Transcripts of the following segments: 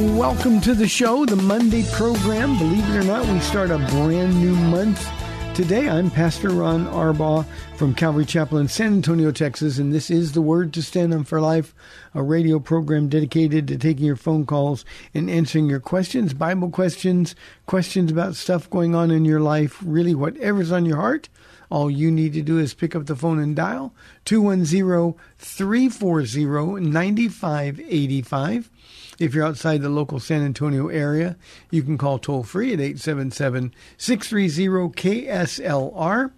Welcome to the show, the Monday program. Believe it or not, we start a brand new month today. I'm Pastor Ron Arbaugh from Calvary Chapel in San Antonio, Texas, and this is the Word to Stand on for Life, a radio program dedicated to taking your phone calls and answering your questions, Bible questions, questions about stuff going on in your life, really whatever's on your heart. All you need to do is pick up the phone and dial 210 340 9585. If you're outside the local San Antonio area, you can call toll free at 877 630 KSLR.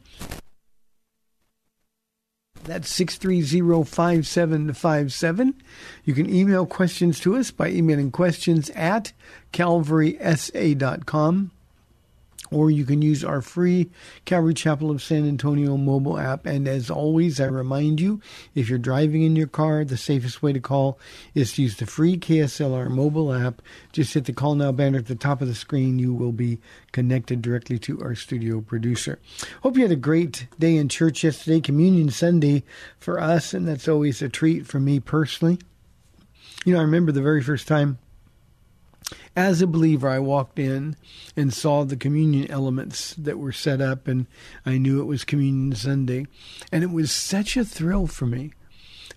That's 630 5757. You can email questions to us by emailing questions at calvarysa.com or you can use our free Calvary Chapel of San Antonio mobile app. And as always, I remind you, if you're driving in your car, the safest way to call is to use the free KSLR mobile app. Just hit the call now banner at the top of the screen. You will be connected directly to our studio producer. Hope you had a great day in church yesterday, Communion Sunday for us, and that's always a treat for me personally. You know, I remember the very first time as a believer, I walked in and saw the communion elements that were set up, and I knew it was Communion Sunday. And it was such a thrill for me.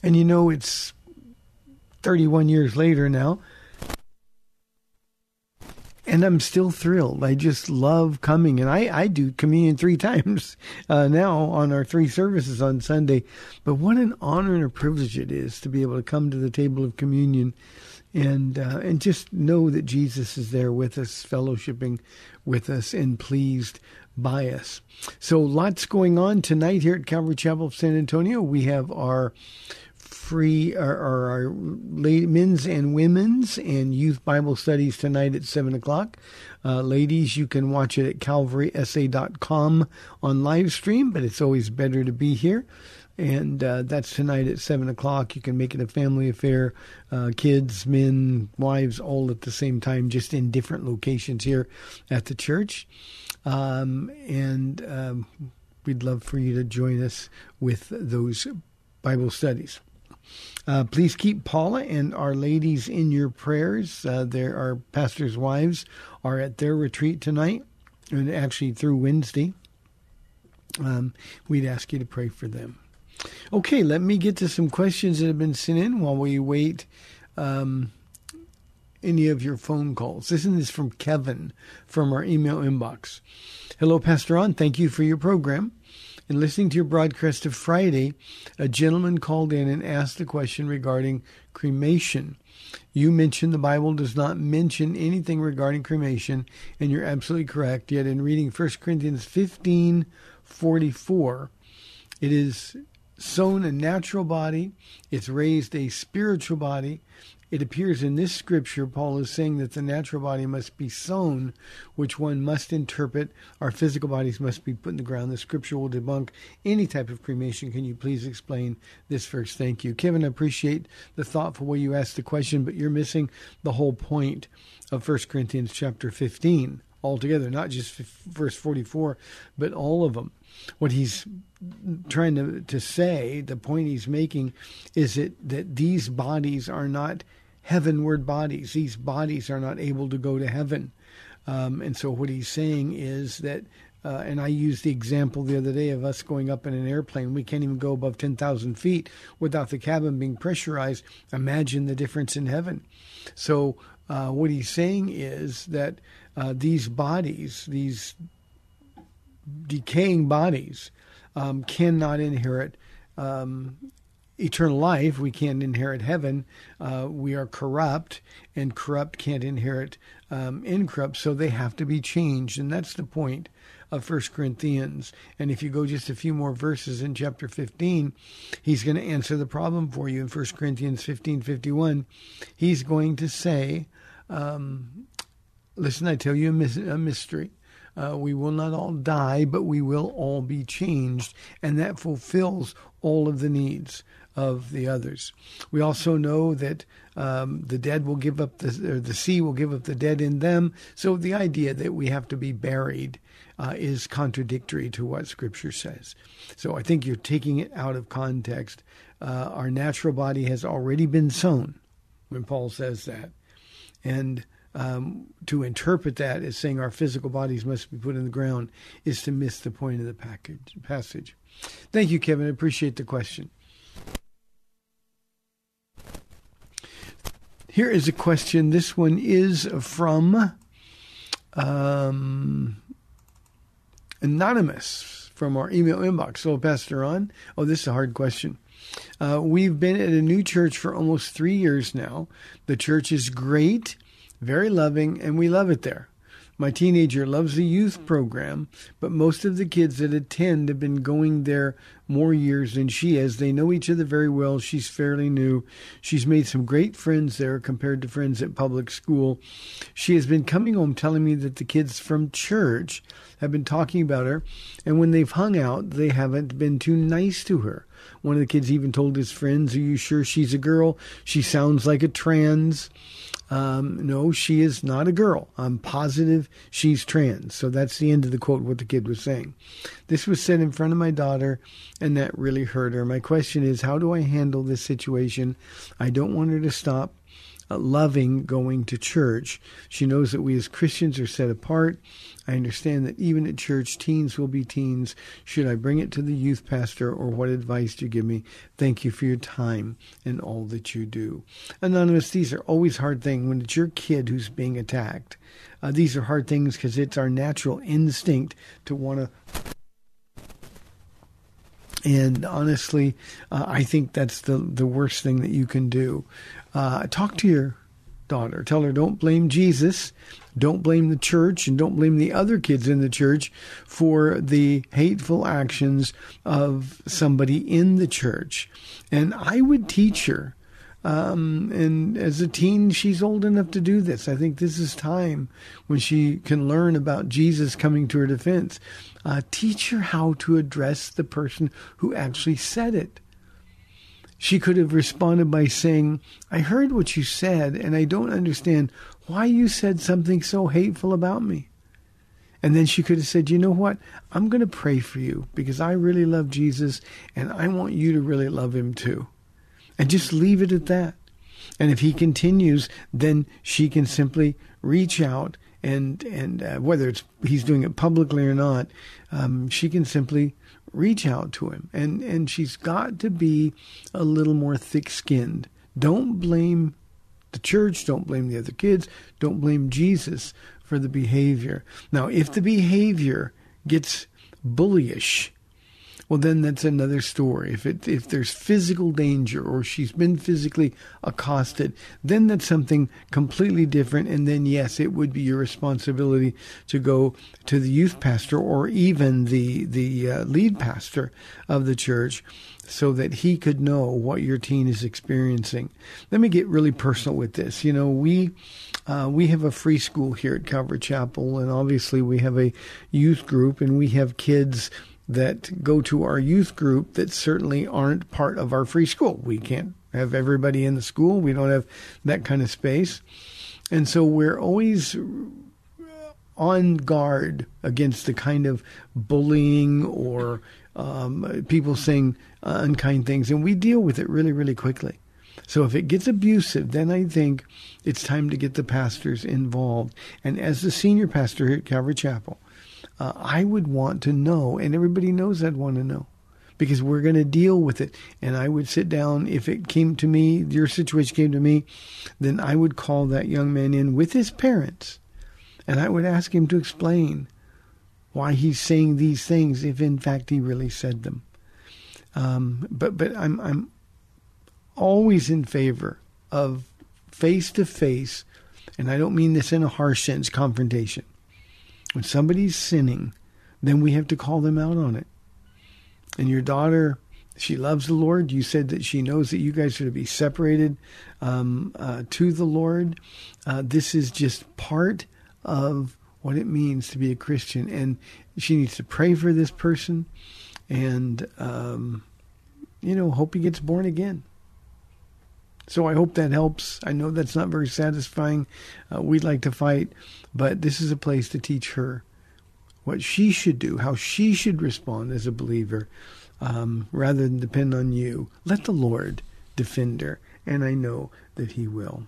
And you know, it's 31 years later now, and I'm still thrilled. I just love coming, and I, I do communion three times uh, now on our three services on Sunday. But what an honor and a privilege it is to be able to come to the table of communion and uh, and just know that Jesus is there with us, fellowshipping with us, and pleased by us. So lots going on tonight here at Calvary Chapel of San Antonio. We have our free our, our, our men's and women's and youth Bible studies tonight at seven o'clock. Uh, ladies, you can watch it at calvarysa.com on live stream, but it's always better to be here and uh, that's tonight at seven o'clock. You can make it a family affair, uh, kids, men, wives, all at the same time, just in different locations here at the church. Um, and um, we'd love for you to join us with those Bible studies. Uh, please keep Paula and our ladies in your prayers. Uh, there, our pastors' wives are at their retreat tonight, and actually through Wednesday. Um, we'd ask you to pray for them. Okay, let me get to some questions that have been sent in while we wait um, any of your phone calls. This is from Kevin from our email inbox. Hello, Pastor Ron. Thank you for your program. In listening to your broadcast of Friday, a gentleman called in and asked a question regarding cremation. You mentioned the Bible does not mention anything regarding cremation, and you're absolutely correct. Yet in reading 1 Corinthians 15 44, it is sown a natural body, it's raised a spiritual body, it appears in this scripture, Paul is saying that the natural body must be sown, which one must interpret. Our physical bodies must be put in the ground. The scripture will debunk any type of cremation. Can you please explain this verse? Thank you. Kevin, I appreciate the thoughtful way you asked the question, but you're missing the whole point of 1 Corinthians chapter 15 altogether, not just verse 44, but all of them. What he's trying to, to say, the point he's making, is that, that these bodies are not heavenward bodies. These bodies are not able to go to heaven. Um, and so what he's saying is that, uh, and I used the example the other day of us going up in an airplane. We can't even go above 10,000 feet without the cabin being pressurized. Imagine the difference in heaven. So uh, what he's saying is that uh, these bodies, these decaying bodies, um, cannot inherit um, eternal life. We can't inherit heaven. Uh, we are corrupt, and corrupt can't inherit um, incorrupt, so they have to be changed. And that's the point of First Corinthians. And if you go just a few more verses in chapter 15, he's going to answer the problem for you in First Corinthians 15 51. He's going to say, um, Listen, I tell you a, mystery. Uh, we will not all die, but we will all be changed. And that fulfills all of the needs of the others. We also know that um, the dead will give up the, the sea will give up the dead in them. So the idea that we have to be buried uh, is contradictory to what Scripture says. So I think you're taking it out of context. Uh, our natural body has already been sown when Paul says that. And um, to interpret that as saying our physical bodies must be put in the ground is to miss the point of the package, passage. Thank you, Kevin. I appreciate the question. Here is a question. This one is from um, Anonymous from our email inbox. So, Pastor Ron, oh, this is a hard question. Uh, we've been at a new church for almost three years now. The church is great, very loving, and we love it there. My teenager loves the youth mm. program, but most of the kids that attend have been going there more years than she has. They know each other very well. She's fairly new. She's made some great friends there compared to friends at public school. She has been coming home telling me that the kids from church have been talking about her, and when they've hung out, they haven't been too nice to her. One of the kids even told his friends, Are you sure she's a girl? She sounds like a trans. Um, no, she is not a girl. I'm positive she's trans. So that's the end of the quote, what the kid was saying. This was said in front of my daughter, and that really hurt her. My question is, how do I handle this situation? I don't want her to stop loving going to church. She knows that we as Christians are set apart. I understand that even at church, teens will be teens. Should I bring it to the youth pastor, or what advice do you give me? Thank you for your time and all that you do. Anonymous, these are always hard things when it's your kid who's being attacked. Uh, these are hard things because it's our natural instinct to want to and honestly, uh, I think that's the the worst thing that you can do. Uh, talk to your daughter. Tell her don't blame Jesus, don't blame the church, and don't blame the other kids in the church for the hateful actions of somebody in the church. And I would teach her. Um, and as a teen, she's old enough to do this. I think this is time when she can learn about Jesus coming to her defense. Uh, teach her how to address the person who actually said it. She could have responded by saying, I heard what you said, and I don't understand why you said something so hateful about me. And then she could have said, You know what? I'm going to pray for you because I really love Jesus and I want you to really love him too. And just leave it at that. And if he continues, then she can simply reach out and and uh, whether it's he's doing it publicly or not, um, she can simply reach out to him. And, and she's got to be a little more thick skinned. Don't blame the church, don't blame the other kids, don't blame Jesus for the behavior. Now, if the behavior gets bullyish, well, then that's another story. If it if there's physical danger or she's been physically accosted, then that's something completely different. And then yes, it would be your responsibility to go to the youth pastor or even the the uh, lead pastor of the church, so that he could know what your teen is experiencing. Let me get really personal with this. You know, we. Uh, we have a free school here at Calvary Chapel, and obviously we have a youth group, and we have kids that go to our youth group that certainly aren't part of our free school. We can't have everybody in the school. We don't have that kind of space. And so we're always on guard against the kind of bullying or um, people saying uh, unkind things, and we deal with it really, really quickly. So if it gets abusive, then I think it's time to get the pastors involved. And as the senior pastor here at Calvary Chapel, uh, I would want to know, and everybody knows I'd want to know because we're going to deal with it. And I would sit down, if it came to me, your situation came to me, then I would call that young man in with his parents and I would ask him to explain why he's saying these things if in fact he really said them. Um, but but I'm I'm always in favor of face to face, and I don't mean this in a harsh sense, confrontation. When somebody's sinning, then we have to call them out on it. And your daughter, she loves the Lord. You said that she knows that you guys are to be separated um, uh, to the Lord. Uh, this is just part of what it means to be a Christian. And she needs to pray for this person and, um, you know, hope he gets born again. So I hope that helps. I know that's not very satisfying. Uh, we'd like to fight, but this is a place to teach her what she should do, how she should respond as a believer, um, rather than depend on you. Let the Lord defend her, and I know that He will.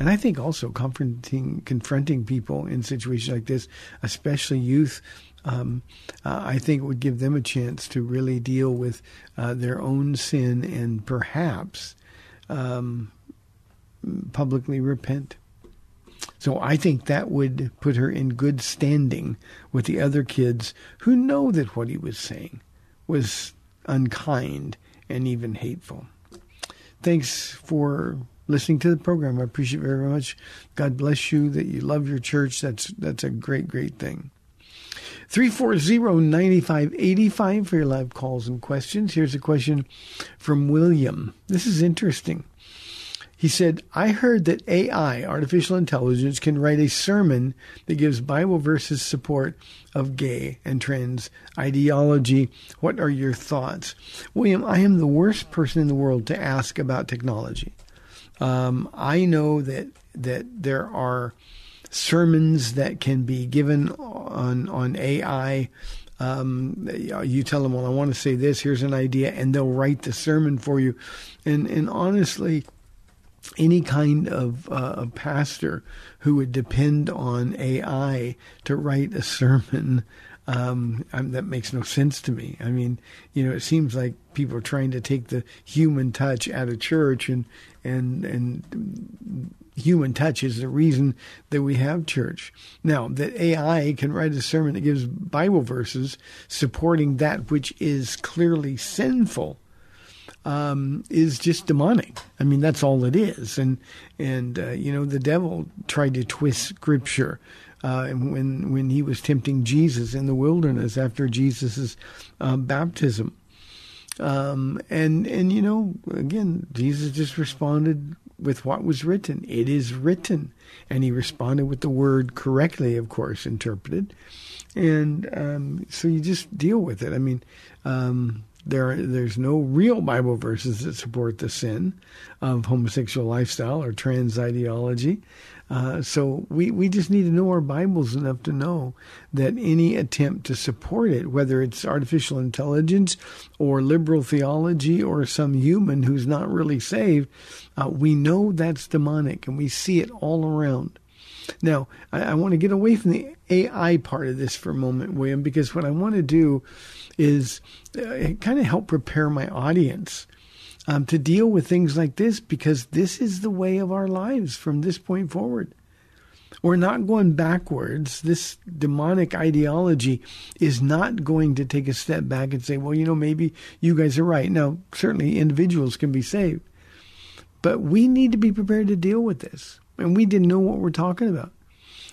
And I think also confronting confronting people in situations like this, especially youth, um, uh, I think would give them a chance to really deal with uh, their own sin and perhaps um, publicly repent. So I think that would put her in good standing with the other kids who know that what he was saying was unkind and even hateful. Thanks for listening to the program. I appreciate very much. God bless you that you love your church. That's that's a great, great thing. 340-9585 for your live calls and questions. Here's a question from William. This is interesting. He said, I heard that AI, artificial intelligence, can write a sermon that gives Bible verses support of gay and trans ideology. What are your thoughts? William, I am the worst person in the world to ask about technology. Um, I know that that there are sermons that can be given on on AI. Um, you tell them, well, I want to say this. Here's an idea, and they'll write the sermon for you. And and honestly, any kind of uh, pastor who would depend on AI to write a sermon, um, that makes no sense to me. I mean, you know, it seems like people are trying to take the human touch out of church, and and and human touch is the reason that we have church. Now, that AI can write a sermon that gives Bible verses supporting that which is clearly sinful um, is just demonic. I mean, that's all it is. And and uh, you know, the devil tried to twist Scripture uh, when when he was tempting Jesus in the wilderness after Jesus's uh, baptism. Um, and and you know, again, Jesus just responded with what was written. It is written, and he responded with the word correctly, of course, interpreted. And um, so you just deal with it. I mean, um, there, there's no real Bible verses that support the sin of homosexual lifestyle or trans ideology. Uh, so we, we just need to know our Bibles enough to know that any attempt to support it, whether it's artificial intelligence or liberal theology or some human who's not really saved, uh, we know that's demonic and we see it all around. Now, I, I want to get away from the AI part of this for a moment, William, because what I want to do is uh, kind of help prepare my audience um, to deal with things like this because this is the way of our lives from this point forward. We're not going backwards. This demonic ideology is not going to take a step back and say, well, you know, maybe you guys are right. Now, certainly individuals can be saved, but we need to be prepared to deal with this. And we didn't know what we're talking about.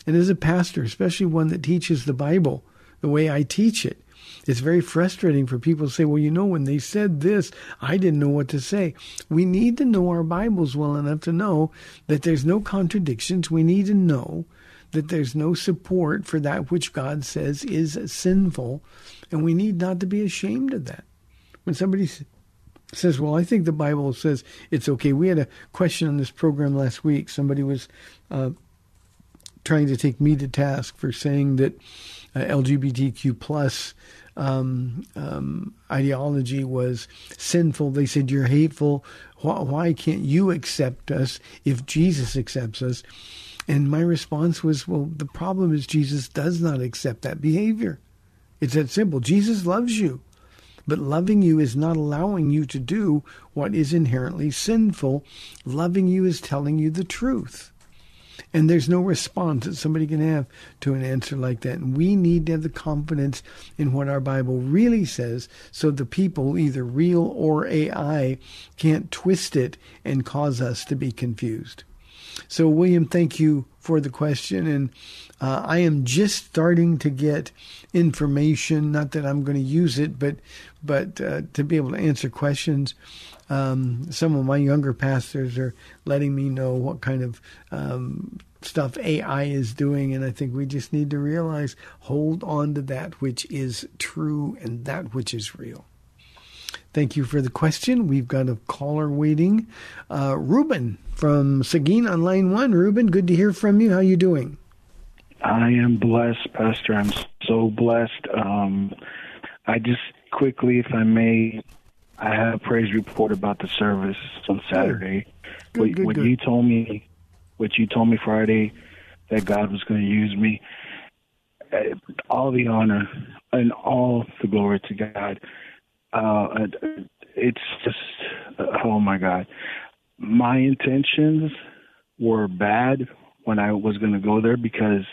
And as a pastor, especially one that teaches the Bible the way I teach it, it's very frustrating for people to say, well, you know, when they said this, I didn't know what to say. We need to know our Bibles well enough to know that there's no contradictions. We need to know that there's no support for that which God says is sinful. And we need not to be ashamed of that. When somebody says, well, I think the Bible says it's okay. We had a question on this program last week. Somebody was uh, trying to take me to task for saying that uh, LGBTQ plus um, um, ideology was sinful. They said, You're hateful. Why, why can't you accept us if Jesus accepts us? And my response was, Well, the problem is Jesus does not accept that behavior. It's that simple. Jesus loves you. But loving you is not allowing you to do what is inherently sinful. Loving you is telling you the truth. And there's no response that somebody can have to an answer like that. And we need to have the confidence in what our Bible really says so the people, either real or AI, can't twist it and cause us to be confused. So, William, thank you for the question. And uh, I am just starting to get information, not that I'm going to use it, but, but uh, to be able to answer questions um, some of my younger pastors are letting me know what kind of um, stuff AI is doing, and I think we just need to realize hold on to that which is true and that which is real. Thank you for the question. We've got a caller waiting. Uh, Ruben from Seguin on line one. Ruben, good to hear from you. How you doing? I am blessed, Pastor. I'm so blessed. Um, I just quickly, if I may, I have a praise report about the service on Saturday. Good, what, good, what good. you told me, what you told me Friday, that God was going to use me. Uh, All the honor and all the glory to God. Uh, it's just, oh my God. My intentions were bad when I was going to go there because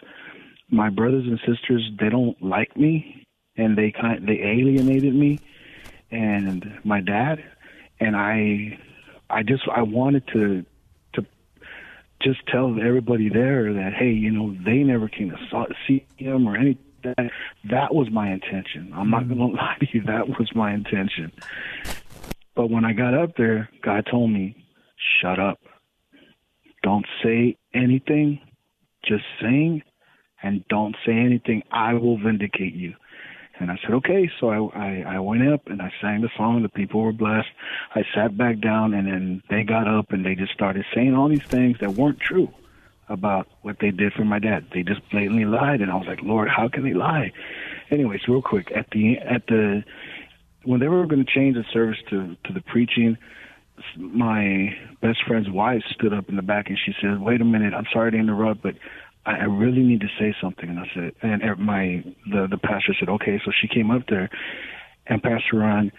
my brothers and sisters they don't like me and they kind they alienated me and my dad and I I just I wanted to to just tell everybody there that hey you know they never came to see him or any that that was my intention. I'm not mm-hmm. gonna lie to you that was my intention. But when I got up there God told me shut up. Don't say anything. Just sing and don't say anything. I will vindicate you. And I said, okay. So I, I, I went up and I sang the song. The people were blessed. I sat back down and then they got up and they just started saying all these things that weren't true about what they did for my dad. They just blatantly lied. And I was like, Lord, how can they lie? Anyways, real quick at the, at the, when they were going to change the service to, to the preaching, my best friend's wife stood up in the back and she said, wait a minute. I'm sorry to interrupt, but I, I really need to say something. And I said, and my the the pastor said, okay. So she came up there, and Pastor Ron,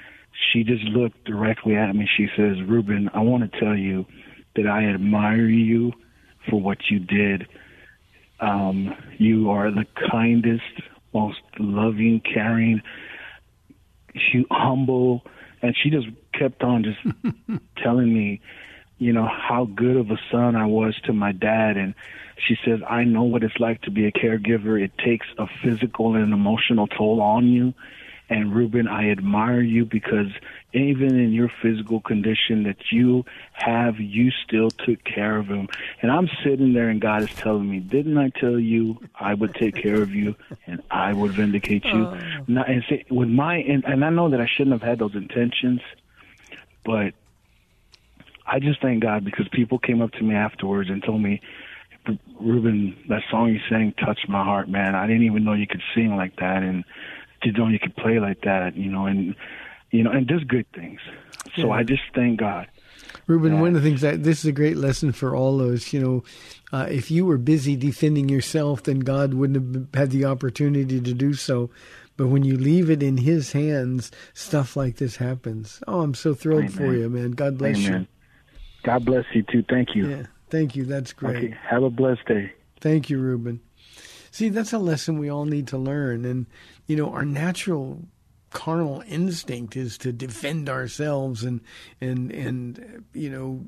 she just looked directly at me. She says, Ruben, I want to tell you that I admire you for what you did. Um, you are the kindest, most loving, caring, she humble, and she just kept on just telling me, you know, how good of a son I was to my dad. And she says, I know what it's like to be a caregiver. It takes a physical and emotional toll on you. And Ruben, I admire you because even in your physical condition that you have, you still took care of him. And I'm sitting there and God is telling me, didn't I tell you I would take care of you and I would vindicate you? Oh. Now, and say, with my, and, and I know that I shouldn't have had those intentions, but I just thank God because people came up to me afterwards and told me, Ruben, that song you sang touched my heart, man. I didn't even know you could sing like that, and didn't know you could play like that, you know, and you know, and just good things. So Yeah. I just thank God. Ruben, Yeah. one of the things that this is a great lesson for all those, you know, uh, if you were busy defending yourself, then God wouldn't have had the opportunity to do so. But when you leave it in His hands, stuff like this happens. Oh, I'm so thrilled for you, man. God bless Amen. God bless you too. Thank you. you. Yeah, thank you. That's great. Okay. Have a blessed day. Thank you, Ruben. See, that's a lesson we all need to learn. And, you know, our natural carnal instinct is to defend ourselves and and and you know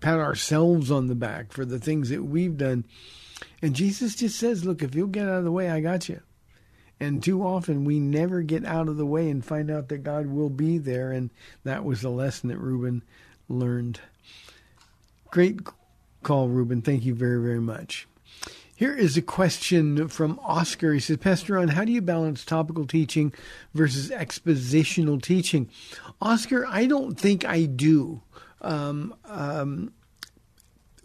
pat ourselves on the back for the things that we've done. And Jesus just says look if you'll get out of the way I got you. And too often we never get out of the way and find out that God will be there. And that was the lesson that Ruben learned. Great call Ruben. Thank you very very much here is a question from Oscar. He says, Pastor Ron, how do you balance topical teaching versus expositional teaching? Oscar, I don't think I do. Um, um,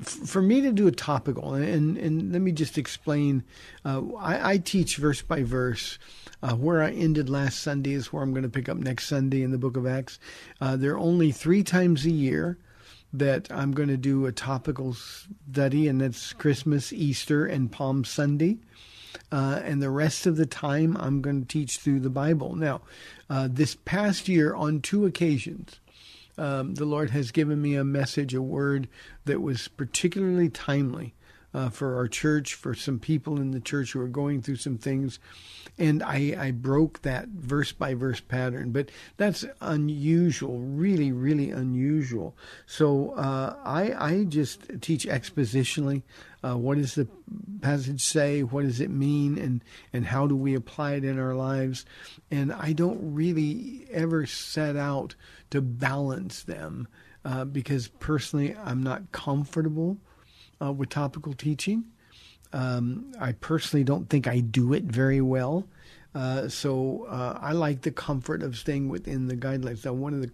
for me to do a topical, and, and let me just explain, uh, I, I, teach verse by verse. Uh, where I ended last Sunday is where I'm going to pick up next Sunday in the book of Acts. Uh, there are only three times a year that I'm going to do a topical study, and that's Christmas, Easter, and Palm Sunday. Uh, and the rest of the time, I'm going to teach through the Bible. Now, uh, this past year, on two occasions, um, the Lord has given me a message, a word that was particularly timely uh, for our church, for some people in the church who are going through some things. And I, I broke that verse by verse pattern, but that's unusual, really, really unusual. So uh, I, I just teach expositionally. Uh, what does the passage say? What does it mean? And, and how do we apply it in our lives? And I don't really ever set out to balance them uh, because personally I'm not comfortable uh, with topical teaching. Um, I personally don't think I do it very well. Uh, so uh, I like the comfort of staying within the guidelines. Now, one of the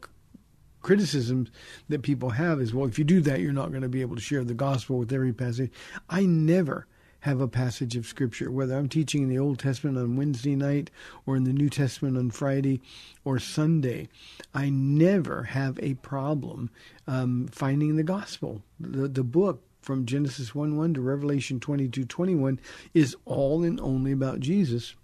criticisms that people have is, well, if you do that, you're not going to be able to share the gospel with every passage. I never have a passage of scripture, whether I'm teaching in the Old Testament on Wednesday night or in the New Testament on Friday or Sunday. I never have a problem um, finding the gospel. The, the book from Genesis 1 1 to Revelation 22 21 is all and only about Jesus.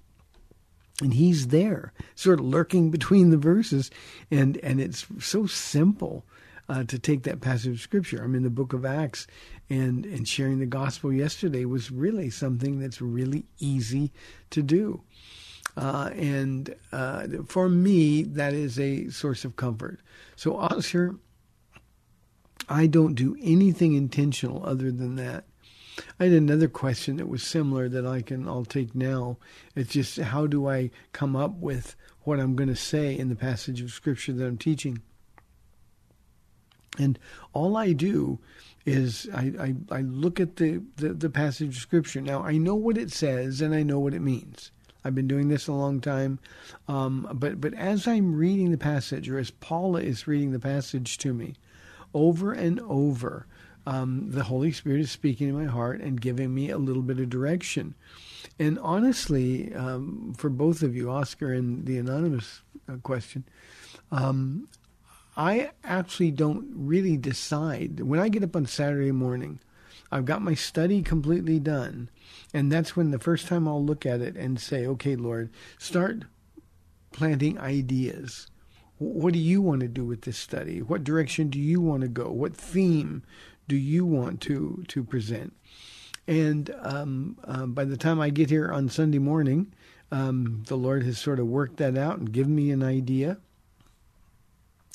And he's there, sort of lurking between the verses. And, and it's so simple uh, to take that passage of Scripture. I'm in the book of Acts, and, and sharing the gospel yesterday was really something that's really easy to do. Uh, and uh, for me, that is a source of comfort. So, Oscar, I don't do anything intentional other than that. I had another question that was similar that I can I'll take now. It's just how do I come up with what I'm going to say in the passage of scripture that I'm teaching? And all I do is I, I, I look at the, the, the passage of scripture. Now I know what it says and I know what it means. I've been doing this a long time, um, but but as I'm reading the passage, or as Paula is reading the passage to me, over and over, um, the Holy Spirit is speaking in my heart and giving me a little bit of direction. And honestly, um, for both of you, Oscar and the anonymous uh, question, um, I actually don't really decide. When I get up on Saturday morning, I've got my study completely done. And that's when the first time I'll look at it and say, okay, Lord, start planting ideas what do you want to do with this study? What direction do you want to go? What theme do you want to to present? And um, uh, by the time I get here on Sunday morning, um, the Lord has sort of worked that out and given me an idea.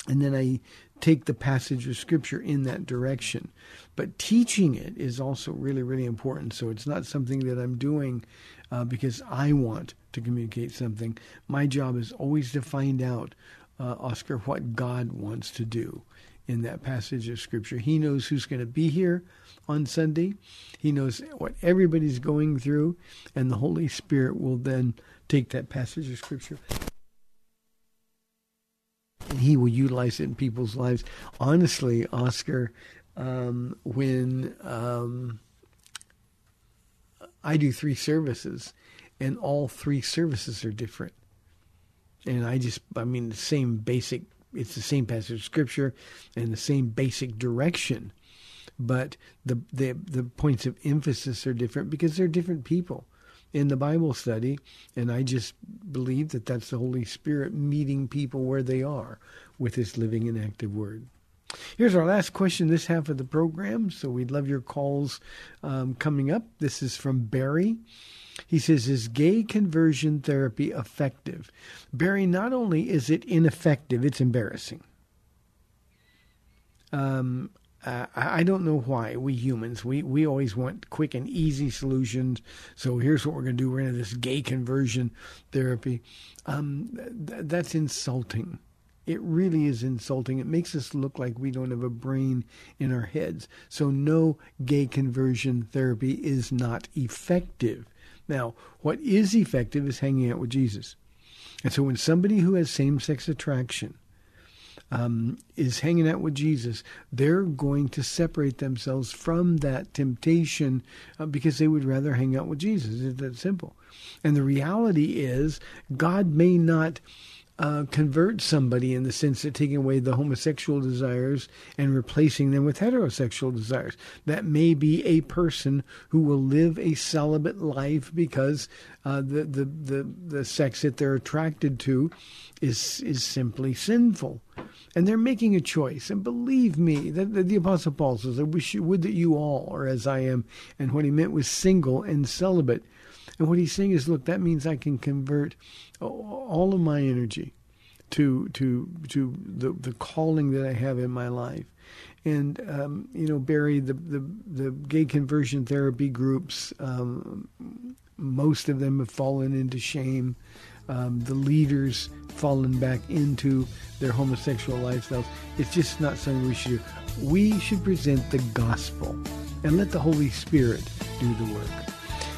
And then I take the passage of Scripture in that direction. But teaching it is also really, really important. So it's not something that I'm doing uh, because I want to communicate something. My job is always to find out uh, Oscar, what God wants to do in that passage of Scripture. He knows who's going to be here on Sunday, He knows what everybody's going through, and the Holy Spirit will then take that passage of Scripture. And he will utilize it in people's lives. Honestly, Oscar, um, when um, I do three services, and all three services are different and I just, I mean, the same basic, it's the same passage of scripture and the same basic direction, but the the the points of emphasis are different because they're different people in the Bible study, and I just believe that that's the Holy Spirit meeting people where they are with His living and active Word. Here's our last question this half of the program. So we'd love your calls um, coming up. This is from Barry. He says, Is gay conversion therapy effective? Barry, not only is it ineffective, it's embarrassing. Um, uh, I don't know why we humans we we always want quick and easy solutions. So here's what we're going to do: we're going to this gay conversion therapy. Um, th- that's insulting. It really is insulting. It makes us look like we don't have a brain in our heads. So no gay conversion therapy is not effective. Now, what is effective is hanging out with Jesus. And so when somebody who has same-sex attraction um, is hanging out with Jesus, they're going to separate themselves from that temptation uh, because they would rather hang out with Jesus. It's that simple. And the reality is, God may not uh, convert somebody in the sense of taking away the homosexual desires and replacing them with heterosexual desires. That may be a person who will live a celibate life because uh, the, the, the, the sex that they're attracted to is, is simply sinful. And they're making a choice. And believe me, that, that the Apostle Paul says, I wish you would that you all are as I am. And what he meant was single and celibate. And what he's saying is, look, that means I can convert all of my energy to to to the the calling that I have in my life. And um, you know, Barry, the, the the gay conversion therapy groups, um, most of them have fallen into shame. Um, the leaders fallen back into their homosexual lifestyles. It's just not something we should do. We should present the gospel and let the Holy Spirit do the work.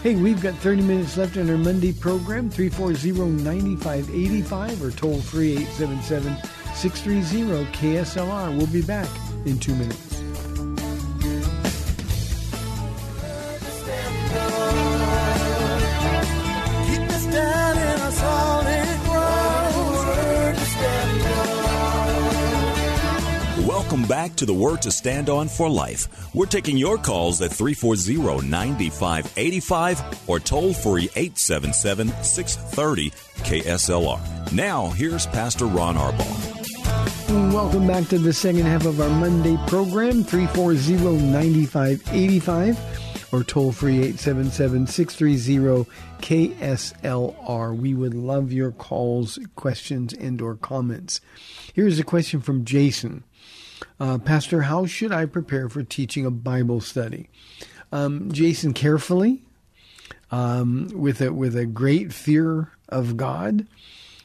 Hey, we've got 30 minutes left in our Monday program, 340-9585 or toll free 877-630-KSLR. We'll be back in two minutes. Back to the Word to Stand On for Life. We're taking your calls at 340 9585 or toll free 877 630 KSLR. Now, here's Pastor Ron Arbaugh. Welcome back to the second half of our Monday program, 340-9585 or toll free 877-630-KSLR. We would love your calls, questions, and or comments. Here's a question from Jason. Uh, Pastor, how should I prepare for teaching a Bible study? Um, Jason, carefully, um, with a with a great fear of God.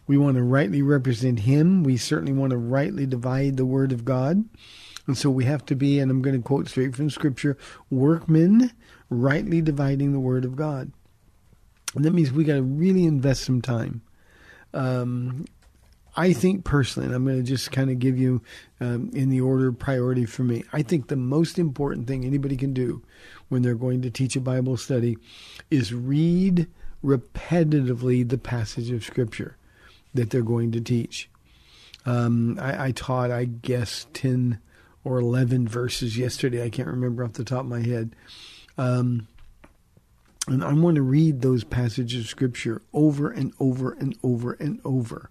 We want to rightly represent Him. We certainly want to rightly divide the Word of God. And so we have to be, and I'm going to quote straight from Scripture, workmen rightly dividing the Word of God. And that means we got to really invest some time. Um, I think personally, and I'm going to just kind of give you um, in the order of priority for me, I think the most important thing anybody can do when they're going to teach a Bible study is read repetitively the passage of Scripture that they're going to teach. Um, I, I taught, I guess, 10 or 11 verses yesterday. I can't remember off the top of my head. Um, and I want to read those passages of Scripture over and over and over and over.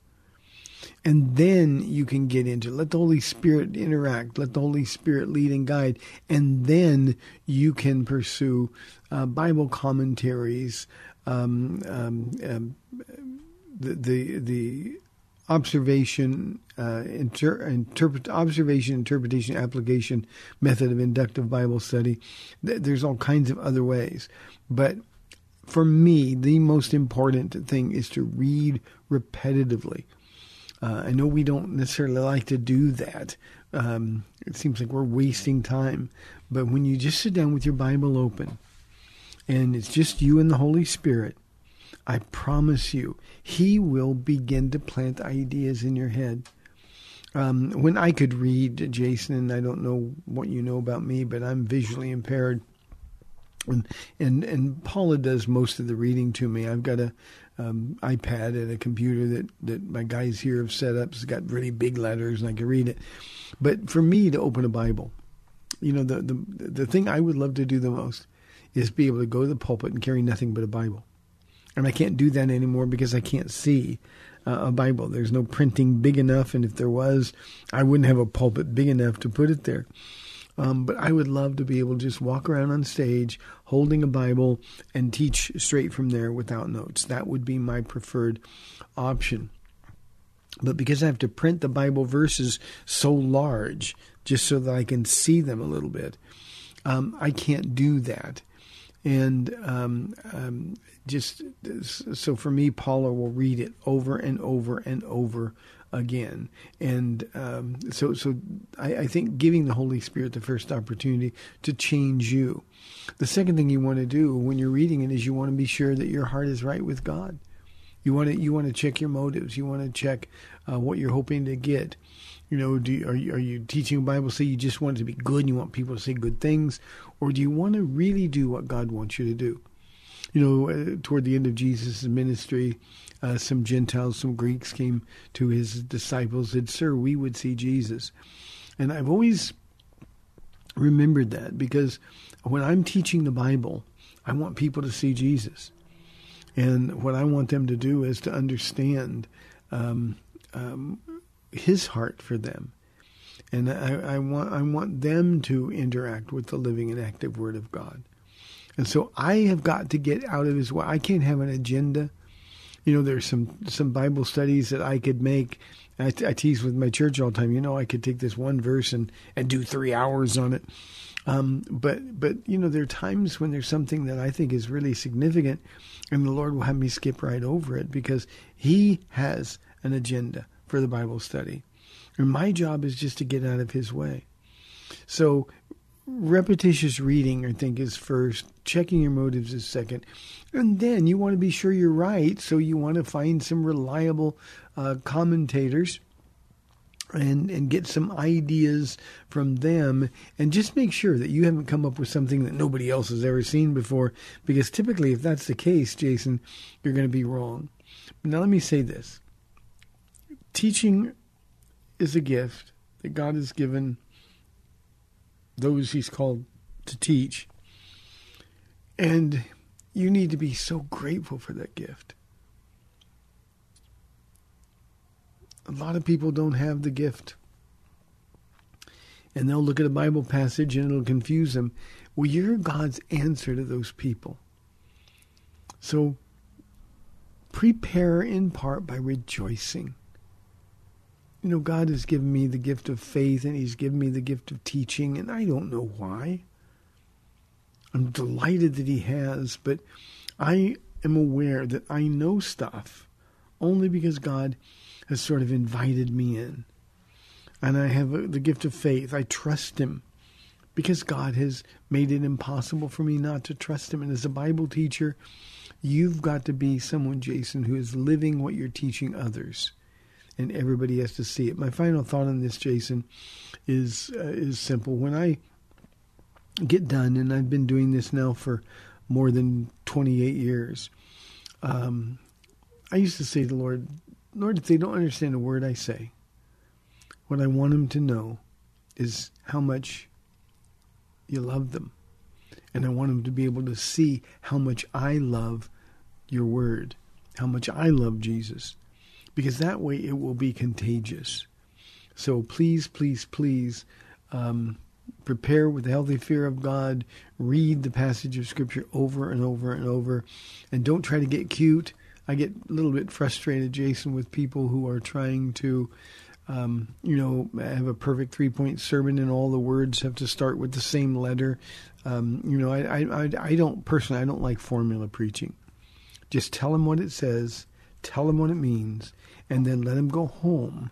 And then you can get into it. let the Holy Spirit interact, let the Holy Spirit lead and guide, and then you can pursue uh, Bible commentaries, um, um, um, the the the observation, uh, inter- interpret, observation, interpretation, application method of inductive Bible study. There's all kinds of other ways, but for me, the most important thing is to read repetitively. Uh, I know we don't necessarily like to do that. Um, it seems like we're wasting time. But when you just sit down with your Bible open and it's just you and the Holy Spirit, I promise you, He will begin to plant ideas in your head. Um, when I could read, Jason, I don't know what you know about me, but I'm visually impaired. And, and and Paula does most of the reading to me. I've got a um, iPad and a computer that, that my guys here have set up. It's got really big letters and I can read it. But for me to open a Bible, you know, the, the, the thing I would love to do the most is be able to go to the pulpit and carry nothing but a Bible. And I can't do that anymore because I can't see uh, a Bible. There's no printing big enough, and if there was, I wouldn't have a pulpit big enough to put it there. Um, but I would love to be able to just walk around on stage holding a Bible and teach straight from there without notes. That would be my preferred option. But because I have to print the Bible verses so large, just so that I can see them a little bit, um, I can't do that. And um, um, just so for me, Paula will read it over and over and over again. And um, so, so I, I, think giving the Holy Spirit the first opportunity to change you. The second thing you want to do when you're reading it is you want to be sure that your heart is right with God. You want to you want to check your motives. You want to check uh, what you're hoping to get. You know, do are you, are you teaching Bible? Say you just want it to be good. and You want people to say good things, or do you want to really do what God wants you to do? You know, uh, toward the end of Jesus' ministry, uh, some Gentiles, some Greeks came to his disciples, and said, "Sir, we would see Jesus." And I've always remembered that because when I'm teaching the Bible, I want people to see Jesus. And what I want them to do is to understand um, um, His heart for them, and I, I, want I want them to interact with the living and active Word of God. And so I have got to get out of His way. I can't have an agenda. You know, there's some some Bible studies that I could make. I, I tease with my church all the time. You know, I could take this one verse and and do three hours on it. Um, but but you know, there are times when there's something that I think is really significant, and the Lord will have me skip right over it because He has an agenda for the Bible study, and my job is just to get out of His way. So repetitious reading, I think, is first. Checking your motives is second, and then you want to be sure you're right. So you want to find some reliable uh, commentators and and get some ideas from them and just make sure that you haven't come up with something that nobody else has ever seen before because typically if that's the case Jason you're going to be wrong now let me say this teaching is a gift that God has given those he's called to teach and you need to be so grateful for that gift a lot of people don't have the gift. And they'll look at a Bible passage and it'll confuse them. Well, you're God's answer to those people. So prepare in part by rejoicing. You know, God has given me the gift of faith and He's given me the gift of teaching, and I don't know why. I'm delighted that He has, but I am aware that I know stuff only because God has sort of invited me in. And I have uh, the gift of faith. I trust Him because God has made it impossible for me not to trust Him. And as a Bible teacher, you've got to be someone, Jason, who is living what you're teaching others. And everybody has to see it. My final thought on this, Jason, is uh, is simple. When I get done, and I've been doing this now for more than 28 years, um, I used to say to the Lord, Lord, if they don't understand a word I say, what I want them to know is how much you love them. And I want them to be able to see how much I love your word, how much I love Jesus, because that way it will be contagious. So please, please, please um, prepare with a healthy fear of God. Read the passage of Scripture over and over and over. And don't try to get cute. I get a little bit frustrated, Jason, with people who are trying to, um, you know, have a perfect three point sermon and all the words have to start with the same letter. Um, you know, I, I, I don't personally, I don't like formula preaching. Just tell them what it says, tell them what it means, and then let them go home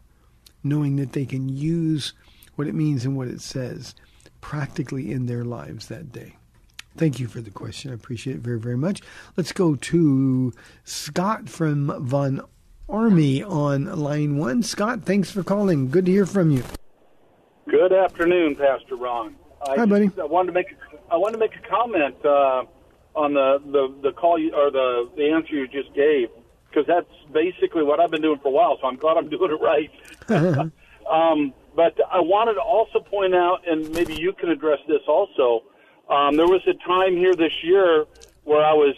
knowing that they can use what it means and what it says practically in their lives that day. Thank you for the question. I appreciate it very, very much. Let's go to Scott from Von Ormy on line one. Scott, thanks for calling. Good to hear from you. Good afternoon, Pastor Ron. I Hi, buddy. I wanted to make I wanted to make a comment uh, on the, the, the call you, or the, the answer you just gave because that's basically what I've been doing for a while. So I'm glad I'm doing it right. um, but I wanted to also point out, and maybe you can address this also. Um, there was a time here this year where I was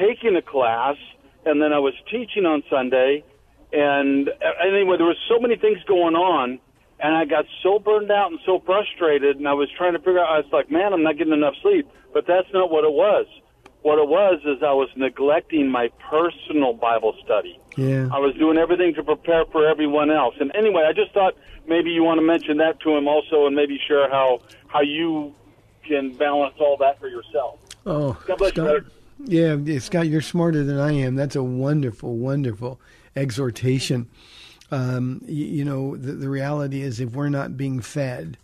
taking a class, and then I was teaching on Sunday. And uh, anyway, there was so many things going on, and I got so burned out and so frustrated, and I was trying to figure out. I was like, man, I'm not getting enough sleep. But that's not what it was. What it was is I was neglecting my personal Bible study. Yeah. I was doing everything to prepare for everyone else. And anyway, I just thought maybe you want to mention that to him also, and maybe share how how you can balance all that for yourself. Oh, God bless you, Scott. brother. Yeah, yeah, Scott, you're smarter than I am. That's a wonderful, wonderful exhortation. Um, you, you know, the, the reality is if we're not being fed,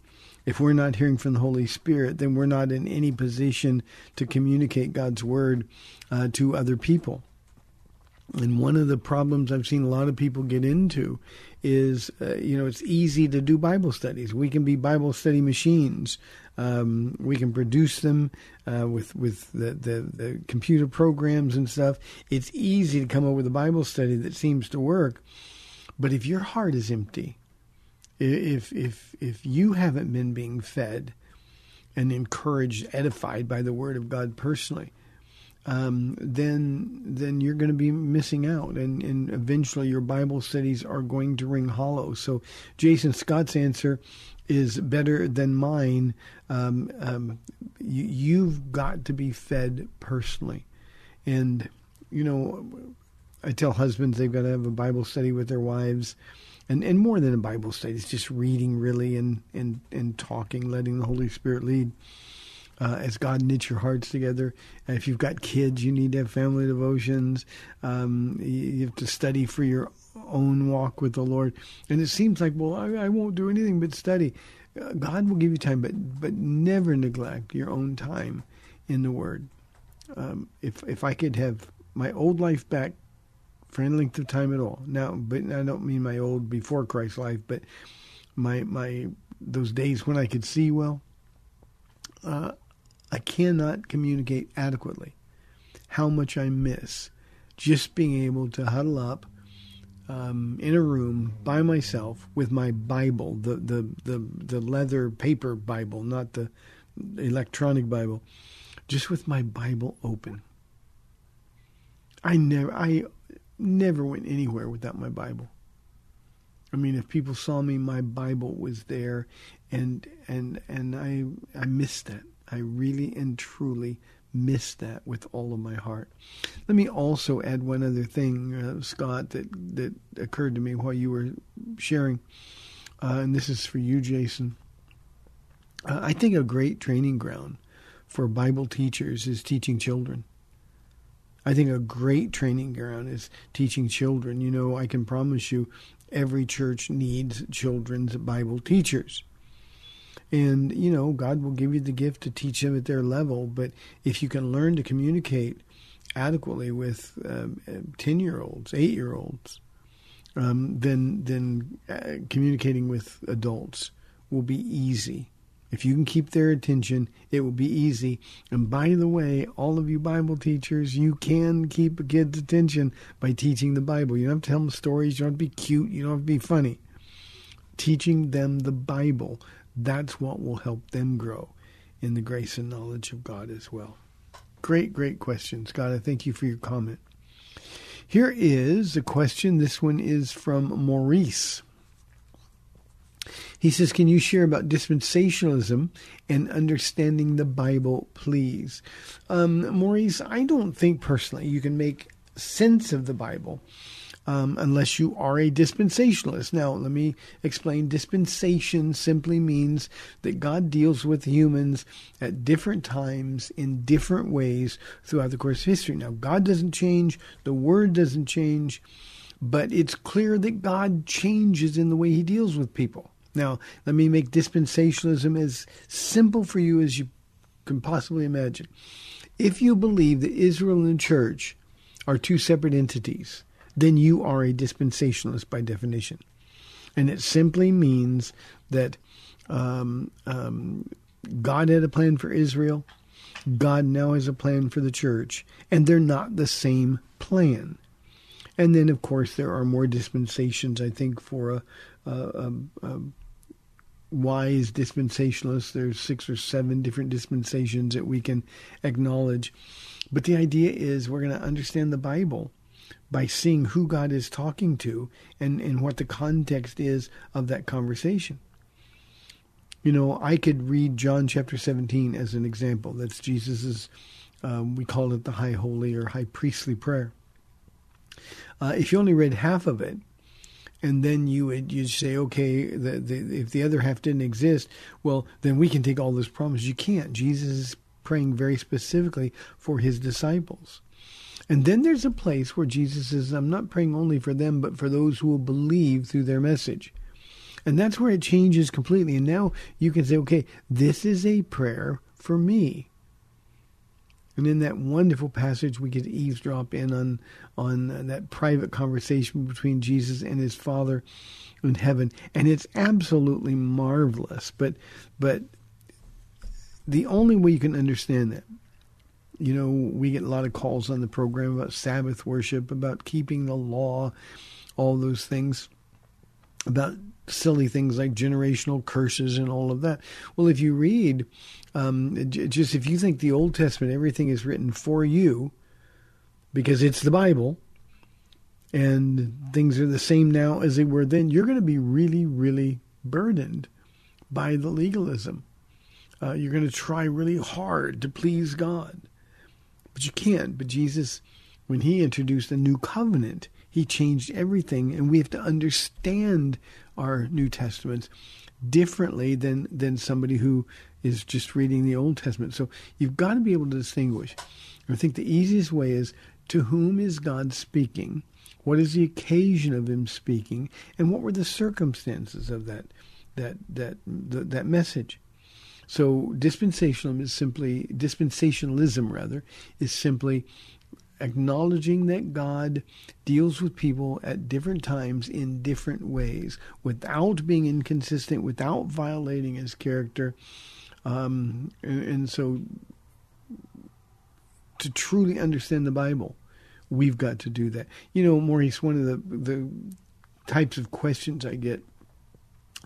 if we're not hearing from the Holy Spirit, then we're not in any position to communicate God's word uh, to other people. And one of the problems I've seen a lot of people get into is, uh, you know, it's easy to do Bible studies. We can be Bible study machines. Um, we can produce them uh, with with the, the, the computer programs and stuff. It's easy to come up with a Bible study that seems to work. But if your heart is empty, if if if you haven't been being fed and encouraged, edified by the Word of God personally, um, then then you're going to be missing out, and, and eventually your Bible studies are going to ring hollow. So, Jason Scott's answer is better than mine. Um, um, you, you've got to be fed personally, and you know, I tell husbands they've got to have a Bible study with their wives. And, and more than a Bible study, it's just reading really and, and, and talking, letting the Holy Spirit lead uh, as God knits your hearts together. And if you've got kids, you need to have family devotions. Um, you you have to study for your own walk with the Lord. And it seems like, well, I, I won't do anything but study. Uh, God will give you time, but but never neglect your own time in the Word. Um, if if I could have my old life back for any length of time at all, now, but I don't mean my old before Christ life, but my my those days when I could see well. Uh, I cannot communicate adequately how much I miss just being able to huddle up um, in a room by myself with my Bible, the, the, the, the leather paper Bible, not the electronic Bible, just with my Bible open. I never, I never went anywhere without my Bible. I mean, if people saw me, my Bible was there, and and and I I missed that. I really and truly miss that with all of my heart. Let me also add one other thing, uh, Scott, that that occurred to me while you were sharing, uh, and this is for you, Jason. Uh, I think a great training ground for Bible teachers is teaching children. I think a great training ground is teaching children. You know, I can promise you, every church needs children's Bible teachers. And, you know, God will give you the gift to teach them at their level. But if you can learn to communicate adequately with 10 year olds, 8 year olds, um, then, then uh, communicating with adults will be easy. If you can keep their attention, it will be easy. And by the way, all of you Bible teachers, you can keep a kid's attention by teaching the Bible. You don't have to tell them stories. You don't have to be cute. You don't have to be funny. Teaching them the Bible that's what will help them grow in the grace and knowledge of God as well. Great, great questions. God, I thank you for your comment. Here is a question. This one is from Maurice. He says, Can you share about dispensationalism and understanding the Bible, please? Um, Maurice, I don't think personally you can make sense of the Bible um, unless you are a dispensationalist. Now, let me explain. Dispensation simply means that God deals with humans at different times in different ways throughout the course of history. Now, God doesn't change, the Word doesn't change, but it's clear that God changes in the way He deals with people. Now, let me make dispensationalism as simple for you as you can possibly imagine. If you believe that Israel and the church are two separate entities, then you are a dispensationalist by definition. And it simply means that um, um, God had a plan for Israel, God now has a plan for the church, and they're not the same plan. And then, of course, there are more dispensations, I think, for a, a, a, wise dispensationalists. There's six or seven different dispensations that we can acknowledge. But the idea is we're going to understand the Bible by seeing who God is talking to and, and what the context is of that conversation. You know, I could read John chapter 17 as an example. That's Jesus's, um, we call it the high holy or high priestly prayer. Uh, if you only read half of it, and then you would you say, okay, the, the, if the other half didn't exist, well, then we can take all those promises. You can't. Jesus is praying very specifically for his disciples. And then there's a place where Jesus says, I'm not praying only for them, but for those who will believe through their message. And that's where it changes completely. And now you can say, okay, this is a prayer for me. And in that wonderful passage, we get eavesdrop in on on that private conversation between Jesus and his Father in heaven, and it's absolutely marvelous. But but the only way you can understand that, you know, we get a lot of calls on the program about Sabbath worship, about keeping the law, all those things, about silly things like generational curses and all of that. Well, if you read, um, just if you think the Old Testament, everything is written for you because it's the Bible and things are the same now as they were then, you're going to be really, really burdened by the legalism. Uh, you're going to try really hard to please God. But you can't. But Jesus, when he introduced a new covenant, he changed everything. And we have to understand our New Testaments differently than, than somebody who is just reading the Old Testament. So you've got to be able to distinguish. I think the easiest way is to whom is God speaking? What is the occasion of him speaking? And what were the circumstances of that that that that, that message? So dispensationalism is simply dispensationalism rather is simply acknowledging that God deals with people at different times in different ways without being inconsistent, without violating his character. Um, and, and so to truly understand the Bible, we've got to do that. You know, Maurice, one of the, the types of questions I get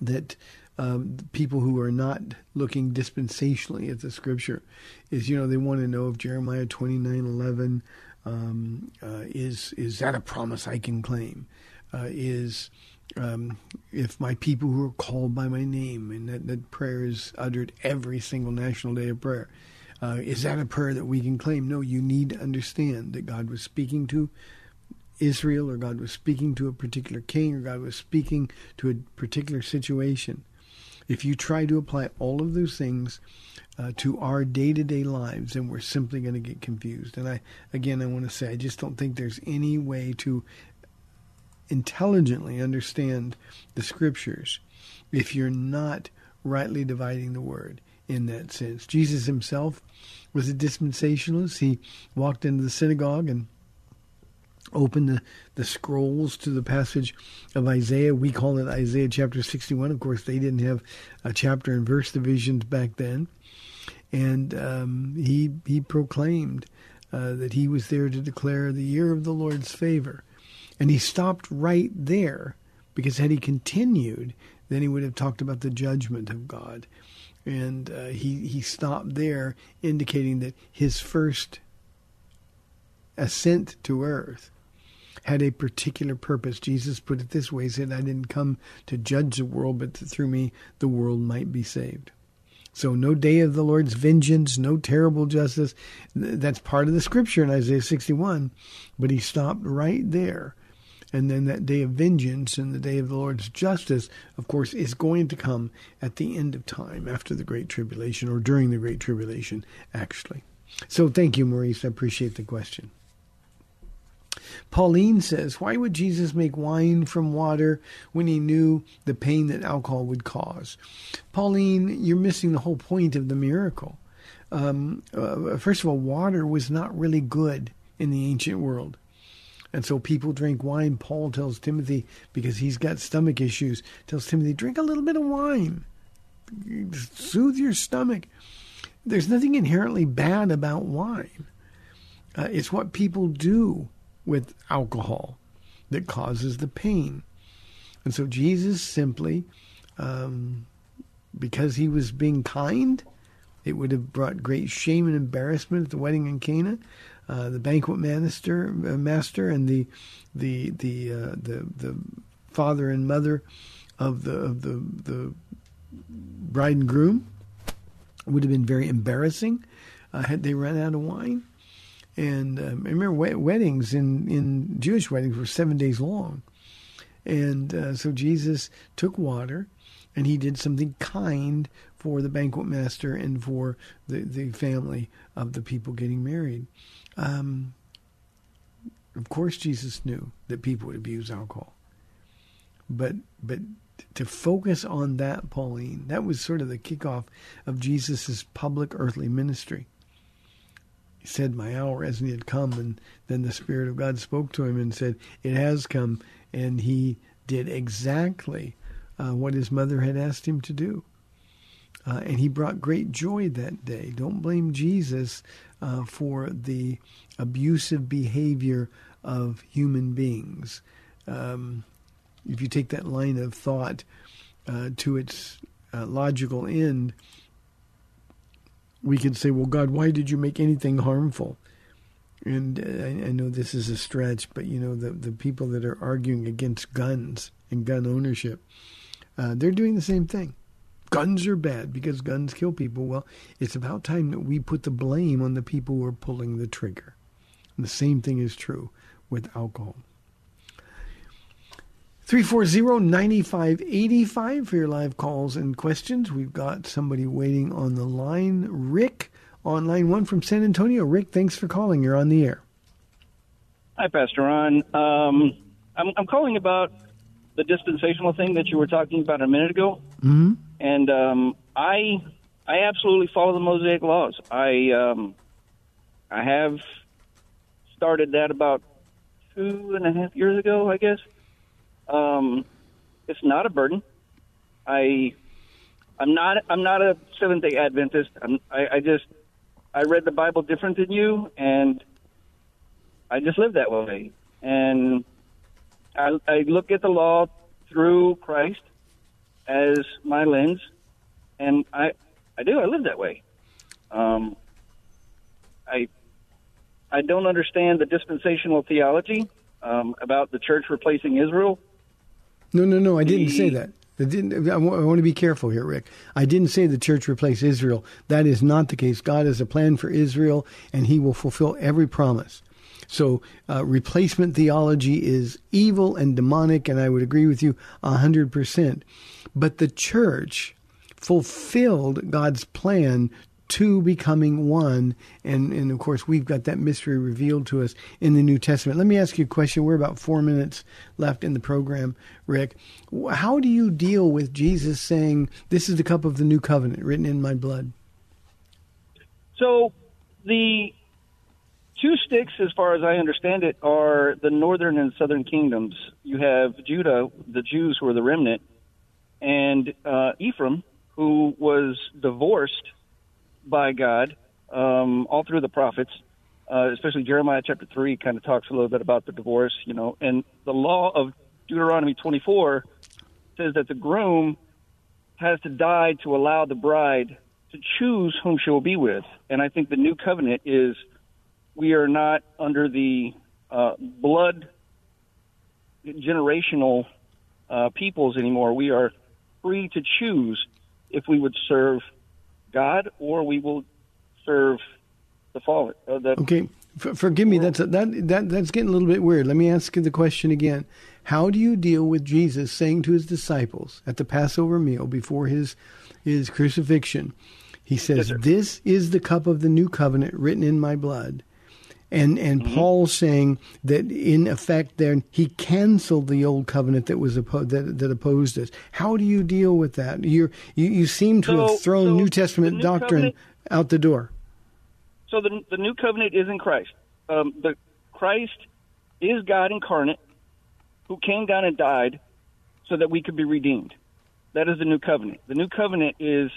that um, people who are not looking dispensationally at the scripture is, you know, they want to know if Jeremiah twenty nine eleven um, uh, is is that a promise I can claim? Uh, is um, if my people who are called by my name, and that, that prayer is uttered every single national day of prayer, uh, is that a prayer that we can claim? No, you need to understand that God was speaking to Israel, or God was speaking to a particular king, or God was speaking to a particular situation. If you try to apply all of those things uh, to our day to day lives, then we're simply going to get confused. And I, again, I want to say, I just don't think there's any way to intelligently understand the scriptures if you're not rightly dividing the word in that sense. Jesus himself was a dispensationalist. He walked into the synagogue and opened the, the scrolls to the passage of Isaiah. We call it Isaiah chapter 61. Of course, they didn't have a chapter and verse divisions back then and um, he he proclaimed uh, that he was there to declare the year of the Lord's favor, and he stopped right there because had he continued, then he would have talked about the judgment of God, and uh, he he stopped there, indicating that his first ascent to earth had a particular purpose. Jesus put it this way: He said, "I didn't come to judge the world, but that through me the world might be saved." So no day of the Lord's vengeance, no terrible justice. That's part of the scripture in Isaiah 61. But he stopped right there. And then that day of vengeance and the day of the Lord's justice, of course, is going to come at the end of time, after the Great Tribulation, or during the Great Tribulation, actually. So thank you, Maurice. I appreciate the question. Pauline says, Why would Jesus make wine from water when he knew the pain that alcohol would cause? Pauline, you're missing the whole point of the miracle. Um, uh, first of all, water was not really good in the ancient world. And so people drink wine. Paul tells Timothy, because he's got stomach issues, tells Timothy, drink a little bit of wine. Soothe your stomach. There's nothing inherently bad about wine. Uh, it's what people do with alcohol that causes the pain. And so Jesus simply um, because he was being kind. It would have brought great shame and embarrassment at the wedding in Cana. Uh, the banquet master, uh, master, and the the the uh, the the father and mother of the of the the bride and groom would have been very embarrassing uh, had they run out of wine. And um, I remember weddings in, in Jewish weddings were seven days long. And uh, so Jesus took water and he did something kind for the banquet master and for the, the family of the people getting married. Um, of course, Jesus knew that people would abuse alcohol. But, but to focus on that, Pauline, that was sort of the kickoff of Jesus' public earthly ministry. Said, My hour hasn't yet come. And then the Spirit of God spoke to him and said, It has come. And he did exactly uh, what his mother had asked him to do. Uh, and he brought great joy that day. Don't blame Jesus uh, for the abusive behavior of human beings. Um, if you take that line of thought uh, to its uh, logical end, we could say, well, God, why did you make anything harmful? And uh, I, I, know this is a stretch, but you know, the, the people that are arguing against guns and gun ownership, uh, they're doing the same thing. Guns are bad because guns kill people. Well, it's about time that we put the blame on the people who are pulling the trigger. And the same thing is true with alcohol. 340-9585 for your live calls and questions. We've got somebody waiting on the line. Rick on line one from San Antonio. Rick, thanks for calling. You're on the air. Hi, Pastor Ron. Um, I'm, I'm, calling about the dispensational thing that you were talking about a minute ago. Mm-hmm. And um, I I absolutely follow the Mosaic laws. I um, I have started that about two and a half years ago, I guess. Um, it's not a burden. I I'm not I'm not a Seventh Day Adventist. I'm, I, I just I read the Bible different than you, and I just live that way. And I, I look at the law through Christ as my lens, and I I do I live that way. Um, I I don't understand the dispensational theology um, about the church replacing Israel. No, no, no. I didn't say that. I, didn't, I want to be careful here, Rick. I didn't say the church replaced Israel. That is not the case. God has a plan for Israel, and He will fulfill every promise. So, uh, replacement theology is evil and demonic, and I would agree with you a hundred percent. But the church fulfilled God's plan two becoming one. And, and of course, we've got that mystery revealed to us in the New Testament. Let me ask you a question. We're about four minutes left in the program, Rick. How do you deal with Jesus saying, This is the cup of the new covenant written in my blood? So the two sticks, as far as I understand it, are the northern and southern kingdoms. You have Judah, the Jews who are the remnant, and uh, Ephraim, who was divorced by God um, all through the prophets, uh, especially Jeremiah chapter 3 kind of talks a little bit about the divorce, you know, and the law of Deuteronomy 24 says that the groom has to die to allow the bride to choose whom she will be with. And I think the new covenant is we are not under the uh, blood generational uh, peoples anymore. We are free to choose if we would serve God, or we will serve the fallen. Uh, the okay, F- forgive me. That's a, that that that's getting a little bit weird. Let me ask you the question again. How do you deal with Jesus saying to his disciples at the Passover meal before his his crucifixion? He says, yes, "This is the cup of the new covenant written in my blood." And and mm-hmm. Paul saying that in effect there he canceled the old covenant that was oppo- that that opposed us. How do you deal with that? you you you seem to so, have thrown so New Testament new doctrine covenant, out the door. So the the new covenant is in Christ. Um, the Christ is God incarnate, who came down and died, so that we could be redeemed. That is the new covenant. The new covenant is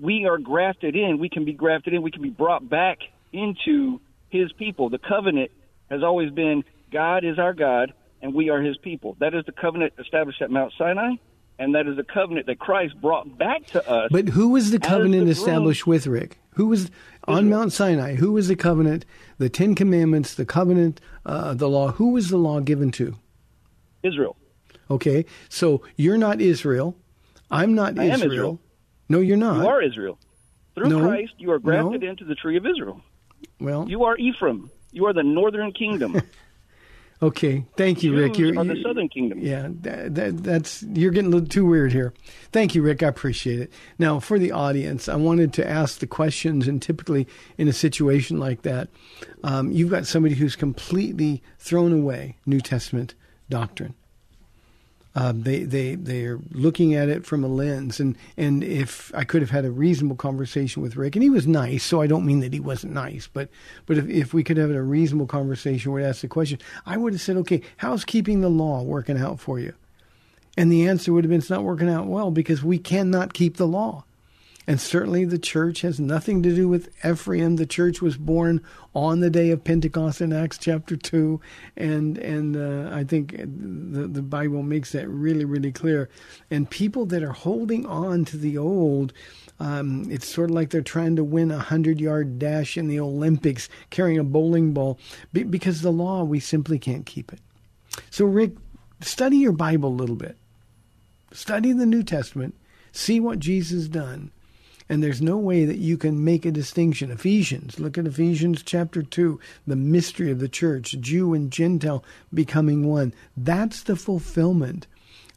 we are grafted in. We can be grafted in. We can be brought back into his people. The covenant has always been God is our God and we are his people. That is the covenant established at Mount Sinai. and that is the covenant that Christ brought back to us. But who was the covenant the established with Rick? Who was on Mount Sinai? Who was the covenant? The Ten Commandments, the covenant, uh, the law. Who was the law given to? Israel. Okay, so you're not Israel. I'm not I am Israel. Israel. No, you're not. You are Israel. Through No. Christ, you are grafted No. into the tree of Israel. Well, You are Ephraim. You are the northern kingdom. okay. Thank you, Rick. You're, are the southern kingdom. Yeah, that, that, that's you're getting a little too weird here. Thank you, Rick. I appreciate it. Now, for the audience, I wanted to ask the questions, and typically in a situation like that, um, you've got somebody who's completely thrown away New Testament doctrine. Um, they they they're looking at it from a lens, and and if I could have had a reasonable conversation with Rick, and he was nice, so I don't mean that he wasn't nice, but but if if we could have had a reasonable conversation he asked the question, I would have said, okay, how's keeping the law working out for you? And the answer would have been, it's not working out well because we cannot keep the law. And certainly the church has nothing to do with Ephraim. The church was born on the day of Pentecost in Acts chapter 2. And, and uh, I think the, the Bible makes that really, really clear. And people that are holding on to the old, um, it's sort of like they're trying to win a 100 yard dash in the Olympics carrying a bowling ball be- because the law, we simply can't keep it. So, Rick, study your Bible a little bit. Study the New Testament, see what Jesus done, and there's no way that you can make a distinction. Ephesians, look at Ephesians chapter 2, the mystery of the church, Jew and Gentile becoming one. That's the fulfillment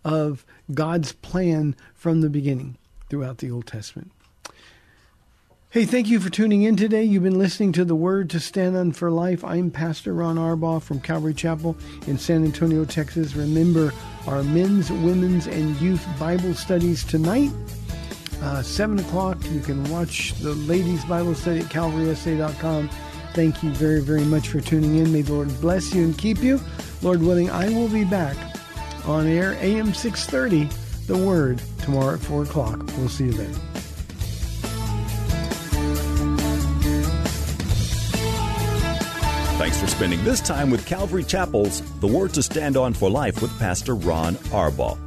of God's plan from the beginning throughout the Old Testament. Hey, thank you for tuning in today. You've been listening to the Word to Stand on for Life. I'm Pastor Ron Arbaugh from Calvary Chapel in San Antonio, Texas. Remember our men's, women's, and youth Bible studies tonight. Uh, 7 o'clock, you can watch the ladies' Bible study at calvarysa.com. Thank you very, very much for tuning in. May the Lord bless you and keep you. Lord willing, I will be back on air AM 630, The Word, tomorrow at 4 o'clock. We'll see you then. Thanks for spending this time with Calvary Chapel's The Word to Stand On for Life with Pastor Ron Arbaugh.